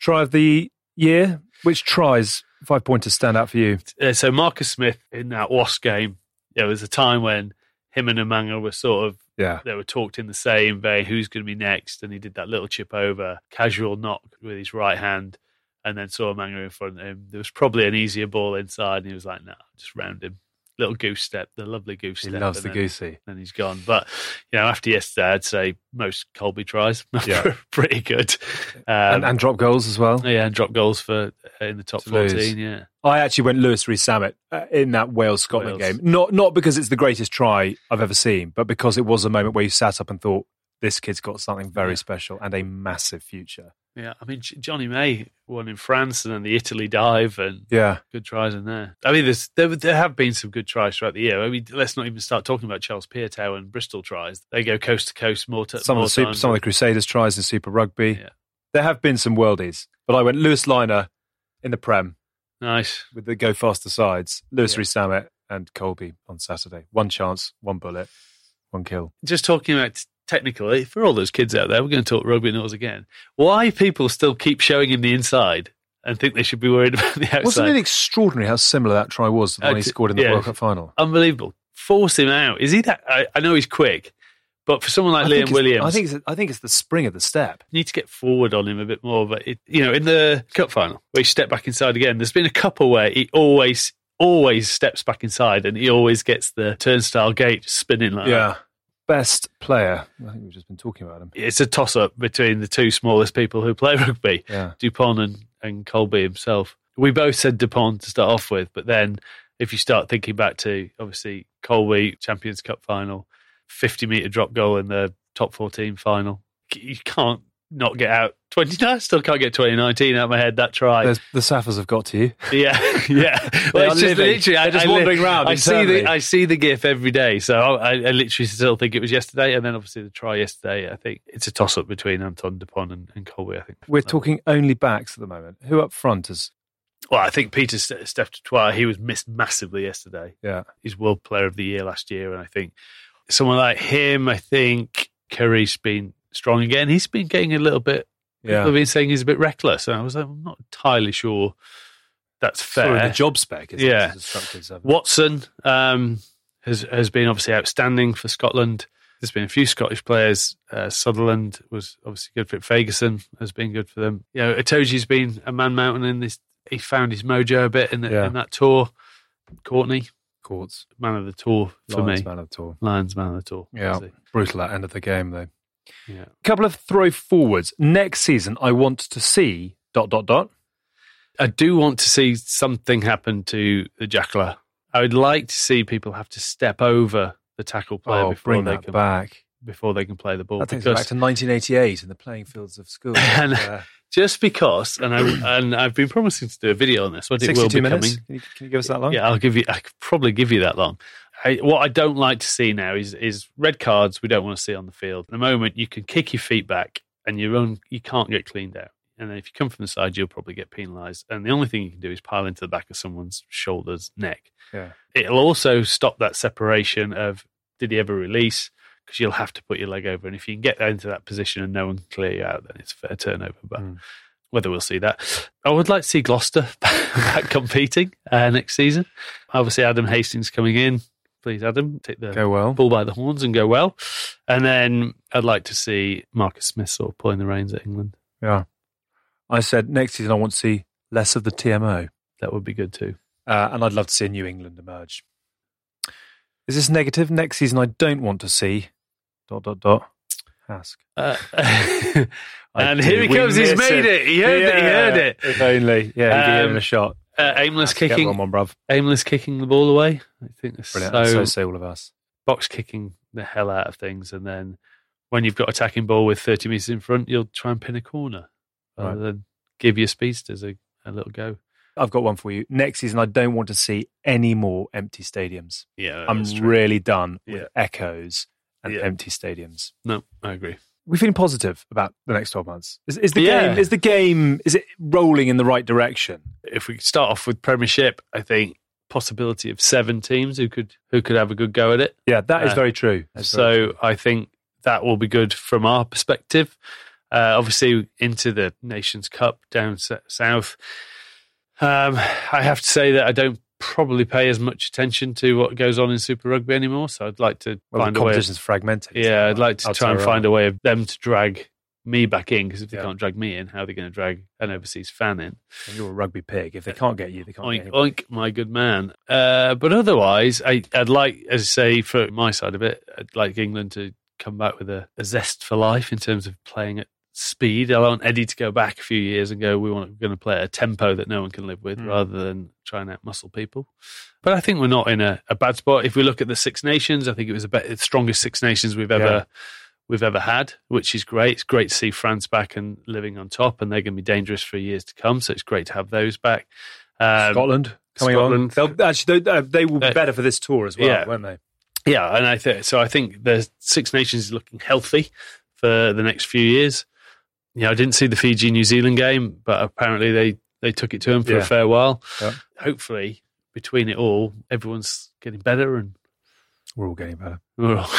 Try of the year, which tries five pointers stand out for you? uh, so Marcus Smith in that Wasp game, there was a time when him and Umaga were sort of Yeah, they were talked in the same vein. Who's going to be next? And he did that little chip over, casual knock with his right hand, and then saw Umaga in front of him. There was probably an easier ball inside, and he was like, "No, just round him." Little goose step, the lovely goose he step. loves and the then- goosey. and he's gone. But you know, after yesterday, I'd say most Kolbe tries, Yeah. pretty good. Um, and, and drop goals as well. yeah, and drop goals for uh, in the top To lose. fourteen. Yeah, I actually went Louis Rees-Zammit uh, in that Wales Scotland game. Not not because it's the greatest try I've ever seen, but because it was a moment where you sat up and thought, this kid's got something very Yeah. special and a massive future. yeah. I mean, J- Jonny May won in France, and then the Italy dive, and Yeah. good tries in there. I mean, there's, there there have been some good tries throughout the year. I mean, let's not even start talking about Charles Piutau and Bristol tries. They go coast to coast more. T- Some more of the super, some of the Crusaders tries in Super Rugby. Yeah. There have been some worldies, but I went Louis Lynagh in the Prem nice. with the go faster sides. Louis Yeah. Zammit and Kolbe on Saturday. One chance, one bullet, one kill. just talking about technically for all those kids out there, we're going to talk rugby nose again. Why people still keep showing him the inside and think they should be worried about the outside? Wasn't it extraordinary how similar that try was to the one he Uh, scored in the yeah. World Cup final? Unbelievable. Force him out. Is he that? I, I know he's quick, but for someone like I Liam Williams, I think it's, I think it's the spring of the step. you need to get forward on him a bit more. But it, you know, in the cup final where he stepped back inside again, there's been a couple where he always, always steps back inside and he always gets the turnstile gate spinning like that. Best player. I think we've just been talking about him. It's a toss up between the two smallest people who play rugby. Yeah. Dupont and, and Kolbe himself. We both said Dupont to start off with, but then if you start thinking back to obviously Kolbe Champions Cup final, 50 metre drop goal in the top 14 final, you can't not get out 20. I still can't get 2019 out of my head. That try. There's, the Saffers have got to you. Yeah, yeah. Well, it's just living. literally, I, They're just I wandering around I see the I see the GIF every day, so I, I literally still think it was yesterday, and then obviously the try yesterday. I think it's a toss up between Antoine Dupont and, and Kolbe. I think We're talking only backs at the moment. Who up front is? Well, I think Peter Ste- Steph he was missed massively yesterday. Yeah, He's World Player of the Year last year, and I think someone like him, I think Curry's been strong again. He's been getting a little bit. Yeah, yeah. been saying he's a bit reckless, and I was like, I'm not entirely sure that's fair. Sort of the job spec. Yeah. It? It's instructors have. Watson um, has has been obviously outstanding for Scotland. There's been a few Scottish players. Uh, Sutherland was obviously good for it. Ferguson has been good for them. You know, Itoje's been a man mountain in this. He found his mojo a bit in, the, Yeah. in that tour. Courtney, Man of the tour for Lions me. man of the tour. Lions man of the tour. Yeah, brutal at end of the game though. yeah. Couple of throw forwards. Next season, I want to see dot dot dot. I do want to see something happen to the Jackler. I would like to see people have to step over the tackle player Oh, before bring they that can back. Before they can play the ball. That takes us back to 1988 in the playing fields of school. And- Uh, just because, and I and I've been promising to do a video on this. What it will be minutes. coming. Can you, can you give us that long? Yeah, I'll give you. I could probably give you that long. I, what I don't like to see now is is red cards. We don't want to see on the field. At the moment, you can kick your feet back, and your own you can't get cleaned out. And then if you come from the side, you'll probably get penalised. And the only thing you can do is pile into the back of someone's shoulders, neck. Yeah. It'll also stop that separation of did he ever release? Because you'll have to put your leg over, and if you can get into that position and no one can clear you out, then it's a fair turnover. But Mm. whether we'll see that. I would like to see Gloucester back competing uh, next season. Obviously, Adam Hastings coming in. Please, Adam, take the Go well. bull by the horns and go well. And then I'd like to see Marcus Smith sort of pulling the reins at England. Yeah. I said next season I want to see less of the TMO. That would be good too. Uh, and I'd love to see a New England emerge. Is this negative? Next season, I don't want to see. Dot dot dot. Ask. Uh, and here he comes. He's made it. He heard it. He heard it. If only. Yeah, give Um, him a shot. Uh, aimless kicking. one. Aimless kicking the ball away. I think that's Brilliant. so, And so say all of us. box kicking the hell out of things, and then when you've got attacking ball with thirty meters in front, you'll try and pin a corner rather Right. than give your speedsters a, a little go. I've got one for you. Next season, I don't want to see any more empty stadiums. Yeah, I'm really done with Yeah. echoes and Yeah. empty stadiums. no. I agree. We're feeling positive about the next 12 months. Is, is the Yeah. game is the game is it rolling in the right direction? If we start off with Premiership, I think possibility of seven teams who could who could have a good go at it. Yeah, that is Uh, very true. That's very so true. I think that will be good from our perspective. Uh, obviously, into the Nations Cup down s- south. Um, I have to say that I don't probably pay as much attention to what goes on in Super Rugby anymore. So I'd like to well, find the a way. Of, fragmented. yeah, I'd like to try and find a way of them to drag me back in because if they Yeah. can't drag me in, how are they going to drag an overseas fan in? And you're a rugby pig. If they can't get you, they can't get Oink, oink, my good man. Uh, but otherwise, I, I'd like, as I say, for my side of it, I'd like England to come back with a, a zest for life in terms of playing at speed. I want Eddie to go back a few years and go, we want we're going to play at a tempo that no one can live with Mm. rather than trying to muscle people. But I think we're not in a, a bad spot. If we look at the Six Nations, I think it was a the strongest Six Nations we've ever Yeah. we've ever had, which is great. It's great to see France back and living on top, and they're going to be dangerous for years to come. So it's great to have those back. Um, Scotland coming Scotland. along. They'll, actually, they, uh, they will be better for this tour as well, yeah. won't they? Yeah, and I think so. I think the Six Nations is looking healthy for the next few years. Yeah, I didn't see the Fiji New Zealand game, but apparently they they took it to them for Yeah. a fair while. Yeah. Hopefully, between it all, everyone's getting better, and We're all getting better. we're all,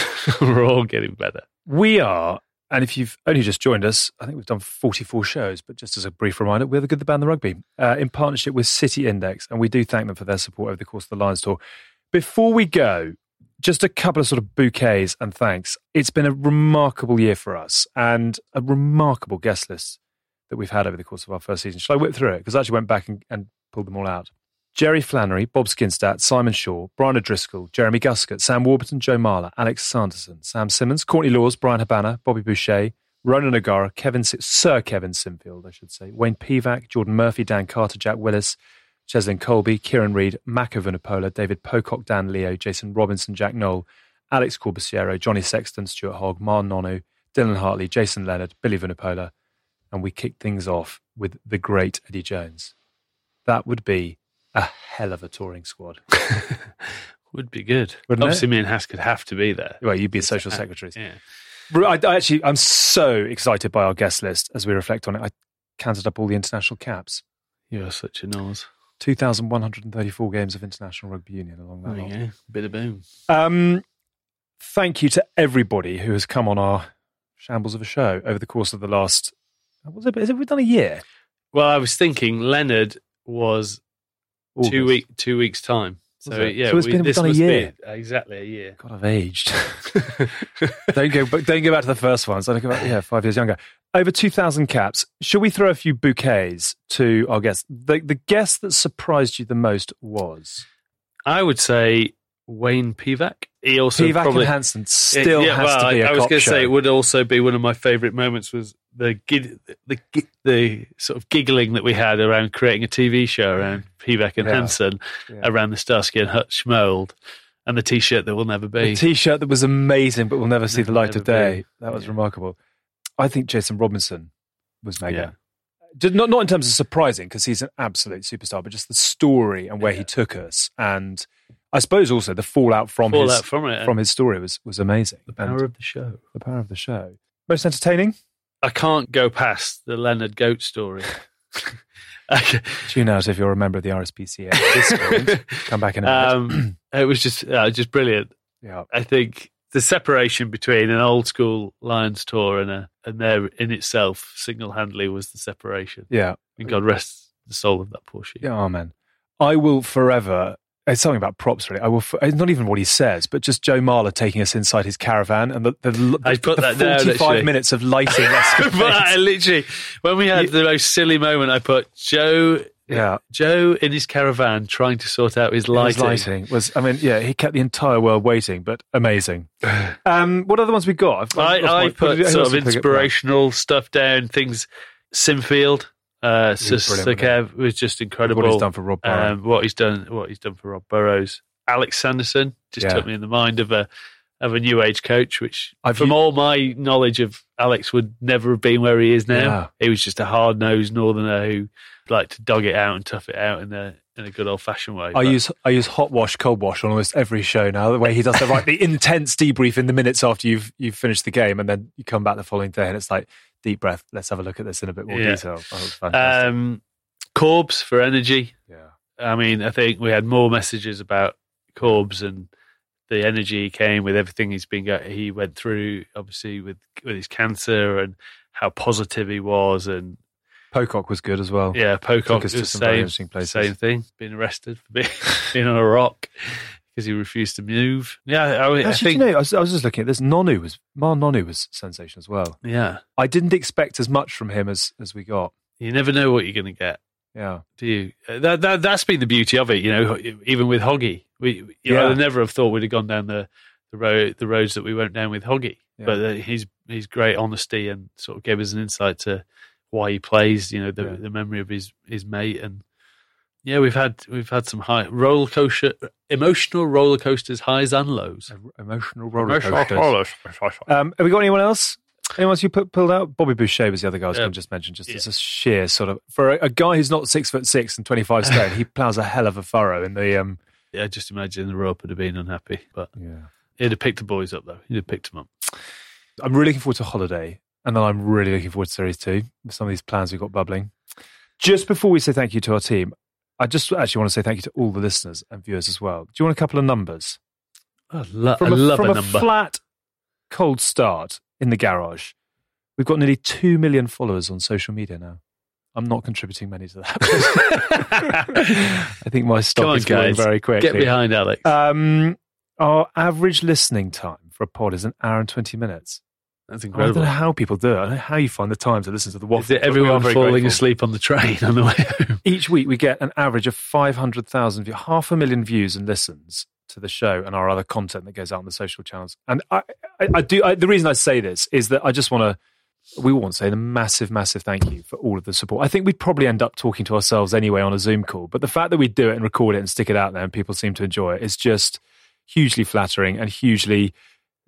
we're all getting better. We are, and if you've only just joined us, I think we've done 44 shows, but just as a brief reminder, we're the Good, the Bad, and the Rugby uh, in partnership with City Index, and we do thank them for their support over the course of the Lions Tour. Before we go, just a couple of sort of bouquets and thanks. It's been a remarkable year for us and a remarkable guest list that we've had over the course of our first season. Shall I whip through it? Because I actually went back and, and pulled them all out. Jerry Flannery, Bob Skinstad, Simon Shaw, Brian O'Driscoll, Jeremy Guscott, Sam Warburton, Joe Marler, Alex Sanderson, Sam Simmonds, Courtney Lawes, Bryan Habana, Bobby Boucher, Ronan O'Gara, Kevin, Sir Kevin Sinfield, I should say, Wayne Pivac, Jordan Murphy, Dan Carter, Jack Willis, Cheslin Kolbe, Kieran Read, Mako Vunipola, David Pocock, Dan Leo, Jason Robinson, Jack Nowell, Alex Corbisiero, Johnny Sexton, Stuart Hogg, Ma'a Nonu, Dylan Hartley, Jason Leonard, Billy Vunipola, and we kicked things off with the great Eddie Jones. That would be a hell of a touring squad. Would be good. Wouldn't it? Obviously, me and Hask could have to be there. Well, you'd be a social secretaries. Yeah. I, I actually, I'm so excited by our guest list as we reflect on it. I counted up all the international caps. You're such a nose. 2,134 games of international rugby union along that There lot. you. Bit of boom. Um, thank you to everybody who has come on our shambles of a show over the course of the last. Was it? Has it we've done a year? Well, I was thinking Leonard was two week two weeks time. So it? yeah, So it's we, been this done a year. be exactly a year. God, I've aged. don't go, don't go back to the first ones. Don't go back. Yeah, five years younger. Over two thousand caps. Should we throw a few bouquets to our guests? The the guest that surprised you the most was I would say Wayne Pivac. He also Pivac probably and Hansen. Still yeah, has well, to be I was going to say it would also be one of my favourite moments was the the the sort of giggling that we had around creating a TV show around Pivac and Yeah. Hansen Yeah. around the Starsky and Hutch mould and the T-shirt that will never be The t-shirt that was amazing, but will never see the light of day. be. That was Yeah. remarkable. I think Jason Robinson was mega. Not not in terms of surprising because he's an absolute superstar, but just the story and where he took us, and I suppose also the fallout from Fall his from it. from his story was was amazing. the And power of the show. the power of the show. Most entertaining. I can't go past the Leonard Goat story. Tune out if you're a member of the RSPCA. at this point. Come back in a minute. um, it was just uh, just brilliant. yeah. I think the separation between an old school Lions tour and a and there in itself single handedly was the separation. Yeah. And God rest the soul of that poor sheep. Yeah, man. I will forever. It's something about props, really. I will. f- It's not even what he says, but just Joe Marler taking us inside his caravan and the the, the, I put the that down, forty-five actually. minutes of lighting. but I literally, when we had You- the most silly moment, I put Joe, yeah, Joe in his caravan trying to sort out his his lighting. lighting was. I mean, yeah, he kept the entire world waiting, but amazing. Um, what other ones we got? I've- I've I, I my- put sort of did we pick up? inspirational stuff down. Things, Sinfield, uh, He was was just incredible. What he's done for Rob Burrow. um, what he's done, what he's done for Rob Burrows. Alex Sanderson just Yeah. took me in the mind of a of a new age coach, which I've from u- all my knowledge of Alex would never have been where he is now. Yeah. He was just a hard nosed northerner who liked to dog it out and tough it out in a in a good old fashioned way. I But- use I use hot wash, cold wash on almost every show now. The way he does the right, the intense debrief in the minutes after you've you've finished the game, and then you come back the following day, and it's like deep breath. Let's have a look at this in a bit more Yeah. detail. Was um, Corbs for energy. yeah, I mean, I think we had more messages about Corbs and the energy he came with everything he's been go- he went through, obviously with with his cancer and how positive he was, and Pocock was good as well. yeah, Pocock was very same same thing, being arrested for being, being on a rock because he refused to move. Yeah, I, I think you know, I was, I was just looking at this. Nonu was Ma'a Nonu was sensation as well. yeah, I didn't expect as much from him as as we got. you never know what you're going to get. Yeah, Do you? Uh, That, that that's been the beauty of it, you know. Even with Hoggy, we you Yeah. Never have thought we'd have gone down the the road the roads that we went down with Hoggy. Yeah. But uh, his his great honesty and sort of gave us an insight to why he plays. You know, the Yeah. the memory of his his mate and yeah, we've had we've had some high roller coaster emotional roller coasters, highs and lows. emotional roller coasters. Um, have we got anyone else? Anyone else you put, pulled out? Bobby Boucher was the other guy I was Yeah. going to just mention. Just Yeah. as a sheer sort of for a, a guy who's not six foot six and twenty five stone, he plows a hell of a furrow in the. Um, Yeah, just imagine the rope would have been unhappy, but yeah, he'd have picked the boys up though. He'd have picked them up. I'm really looking forward to holiday, and then I'm really looking forward to series two. With some of these plans we've got bubbling. Just before we say thank you to our team, I just actually want to say thank you to all the listeners and viewers as well. Do you want a couple of numbers? I, lo- from I a, love from a flat, cold start in the garage. We've got nearly two million followers on social media now. I'm not contributing many to that. I think my stock on, is growing guys. very quickly. Get behind Alex. Um, our average listening time for a pod is an hour and 20 minutes. That's I don't know how people do it. I don't know how you find the time to listen to the waffle. Is it but we are everyone very falling grateful. asleep on the train on the way home? Each week we get an average of 500,000, view- half a million views and listens to the show and our other content that goes out on the social channels. And I, I, I do, I, the reason I say this is that I just want to, we want to say a massive, massive thank you for all of the support. I think we'd probably end up talking to ourselves anyway on a Zoom call, but the fact that we do it and record it and stick it out there and people seem to enjoy it is just hugely flattering and hugely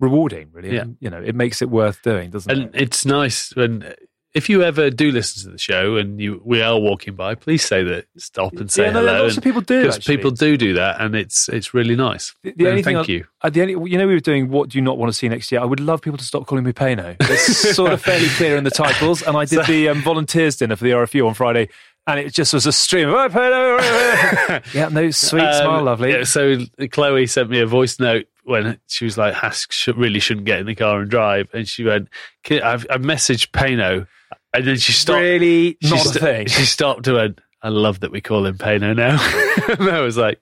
rewarding, really. Yeah. And, you know, it makes it worth doing, doesn't And it? And it's nice when if you ever do listen to the show and you we are walking by, please say that stop and say Yeah, no, hello. lots of people do, because people do do that, and it's it's really nice. The, the only thank I- you. the only, you know, we were doing what do you not want to see next year? I would love people to stop calling me Pano. It's sort of fairly clear in the titles. And I did the um, volunteers dinner for the RFU on Friday, and it just was a stream of oh, Pano. yeah, no, sweet, Um, smile, lovely. yeah, so Chloe sent me a voice note when she was like, "Hask really shouldn't get in the car and drive," and she went, "Ki- "I've, I've messaged Pano," and then she stopped. really she not a thing. She stopped and went, "I love that we call him Pano now," and I was like,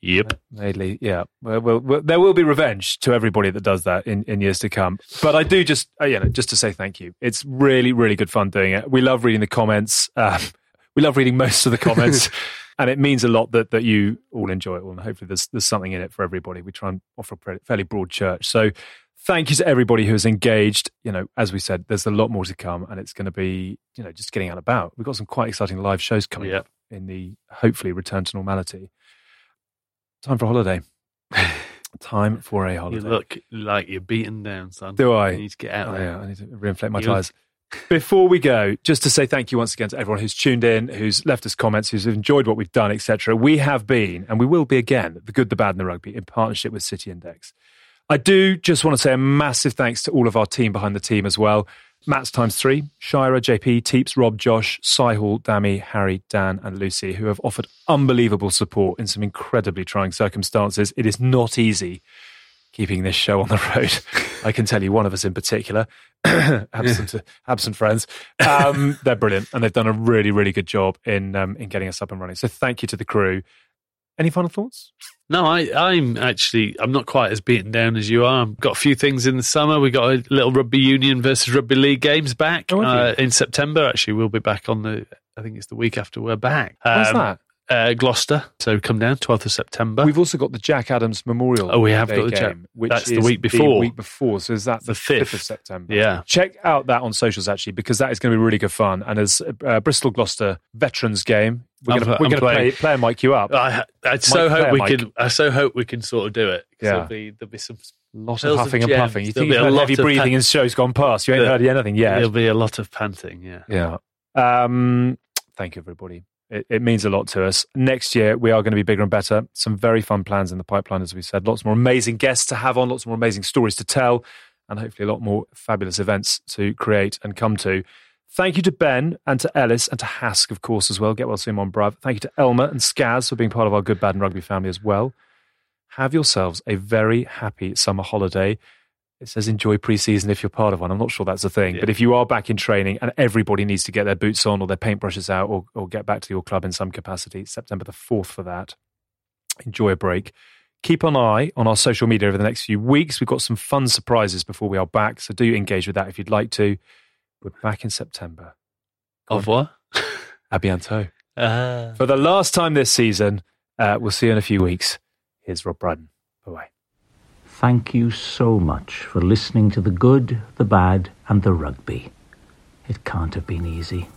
"Yep." Mainly, yeah. Well, well, well, there will be revenge to everybody that does that in, in years to come. But I do just, uh, you know, just to say thank you. It's really, really good fun doing it. We love reading the comments. Um, we love reading most of the comments, and it means a lot that that you all enjoy it all. And hopefully, there's there's something in it for everybody. We try and offer a fairly broad church. So. Thank you to everybody who has engaged. You know, as we said, there's a lot more to come, and it's going to be, you know, just getting out and about. We've got some quite exciting live shows coming Yep. up in the hopefully return to normality. Time for a holiday. Time for a holiday. You look like you're beaten down, son. Do I? You need to get out Oh, there. yeah, I need to reinflate my You- tyres. Before we go, just to say thank you once again to everyone who's tuned in, who's left us comments, who's enjoyed what we've done, etc. We have been, and we will be again, the good, the bad, and the rugby in partnership with City Index. I do just want to say a massive thanks to all of our team behind the team as well. Matt's times three, Shira, JP, Teeps, Rob, Josh, Sihal, Dami, Harry, Dan, and Lucy, who have offered unbelievable support in some incredibly trying circumstances. It is not easy keeping this show on the road. I can tell you one of us in particular, absent absent friends. Um, they're brilliant, and they've done a really really good job in um, in getting us up and running. So thank you to the crew. Any final thoughts? No, I, I'm actually I'm not quite as beaten down as you are. I've got a few things in the summer. We got a little rugby union versus rugby league games back Oh, uh, in September. Actually, we'll be back on the. I think it's the week after we're back. What's Um, that? Uh, Gloucester. So come down 12th of September. We've also got the Jack Adams Memorial. Oh, we have Day got the Jack- game, which that's the week before. week before, so is that the The fifth of September? yeah. Check out that on socials actually, because that is going to be really good fun. And as uh, Bristol Gloucester veterans game, we're going to pl- we're I'm going to play, playing. play and mic you up. I, I so Mike hope we Mike. can. I so hope we can sort of do it. Yeah. There'll be, there'll be some. lot of of huffing and puffing. You There'll think be you've heard lot heavy of breathing pa- in shows gone past? You ain't There- heard anything yet. There'll be a lot of panting. Yeah. Yeah. Um, thank you, everybody. It, it means a lot to us. Next year, we are going to be bigger and better. Some very fun plans in the pipeline, as we said. Lots more amazing guests to have on, lots more amazing stories to tell, and hopefully a lot more fabulous events to create and come to. Thank you to Ben and to Ellis and to Hask, of course, as well. Get well soon, on Brav. Thank you to Elma and Skaz for being part of our Good, Bad, and Rugby family as well. Have yourselves a very happy summer holiday. It says enjoy pre-season if you're part of one. I'm not sure that's a thing, Yeah. but if you are back in training and everybody needs to get their boots on or their paintbrushes out or, or get back to your club in some capacity, September the 4th for that. Enjoy a break. Keep an eye on our social media over the next few weeks. We've got some fun surprises before we are back, so do engage with that if you'd like to. We're back in September. Of what? A bientôt. Uh, For the last time this season, uh, we'll see you in a few weeks. Here's Rob Brydon. Bye-bye. Thank you so much for listening to the good, the bad, and the rugby. It can't have been easy.